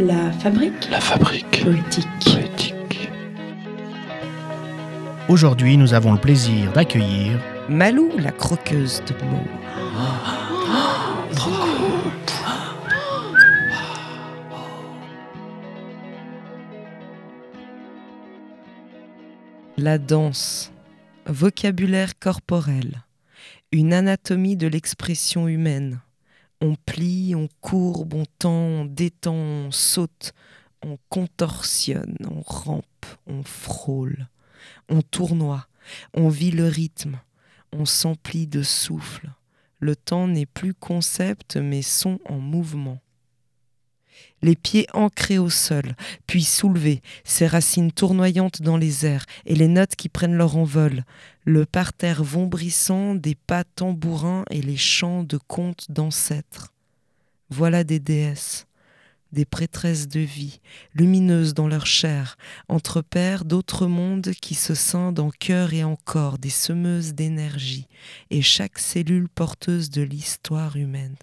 La fabrique La fabrique poétique. poétique. Aujourd'hui, nous avons le plaisir d'accueillir Malou, la croqueuse de mots. La danse, vocabulaire corporel, une anatomie de l'expression humaine. On plie, on courbe, on tend, on détend, on saute, on contorsionne, on rampe, on frôle, on tournoie, on vit le rythme, on s'emplit de souffle. Le temps n'est plus concept mais son en mouvement. Les pieds ancrés au sol, puis soulevés, ses racines tournoyantes dans les airs et les notes qui prennent leur envol, le parterre vombrissant des pas tambourins et les chants de contes d'ancêtres. Voilà des déesses, des prêtresses de vie, lumineuses dans leur chair, entre pairs d'autres mondes qui se scindent en cœur et en corps, des semeuses d'énergie, et chaque cellule porteuse de l'histoire humaine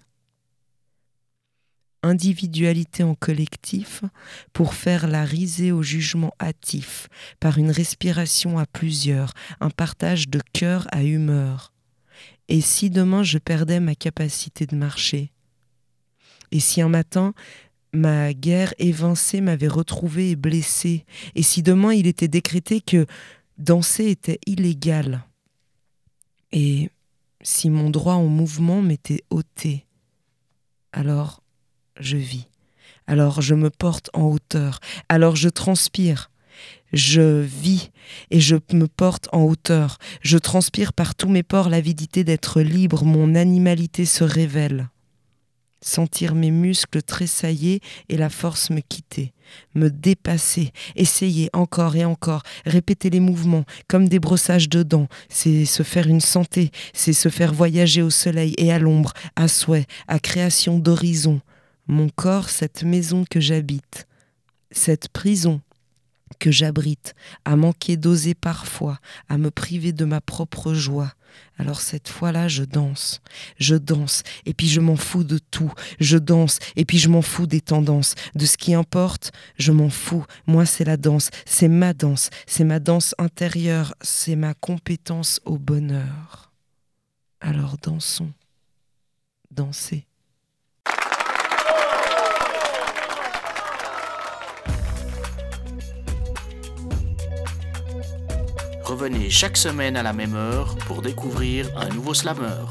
individualité en collectif pour faire la risée au jugement hâtif, par une respiration à plusieurs, un partage de cœur à humeur. Et si demain je perdais ma capacité de marcher? Et si un matin ma guerre évincée m'avait retrouvé et blessé? Et si demain il était décrété que danser était illégal? Et si mon droit au mouvement m'était ôté? Alors je vis. Alors je me porte en hauteur. Alors je transpire. Je vis et je me porte en hauteur. Je transpire par tous mes pores l'avidité d'être libre. Mon animalité se révèle. Sentir mes muscles tressailler et la force me quitter, me dépasser, essayer encore et encore, répéter les mouvements comme des brossages de dents, c'est se faire une santé, c'est se faire voyager au soleil et à l'ombre, à souhait, à création d'horizon, mon corps cette maison que j'habite, cette prison que j'abrite, à manquer d'oser parfois, à me priver de ma propre joie. Alors cette fois-là, je danse, je danse, et puis je m'en fous de tout, je danse, et puis je m'en fous des tendances, de ce qui importe, je m'en fous. Moi, c'est la danse, c'est ma danse, c'est ma danse intérieure, c'est ma compétence au bonheur. Alors dansons, dansez. Revenez chaque semaine à la même heure pour découvrir un nouveau slammer.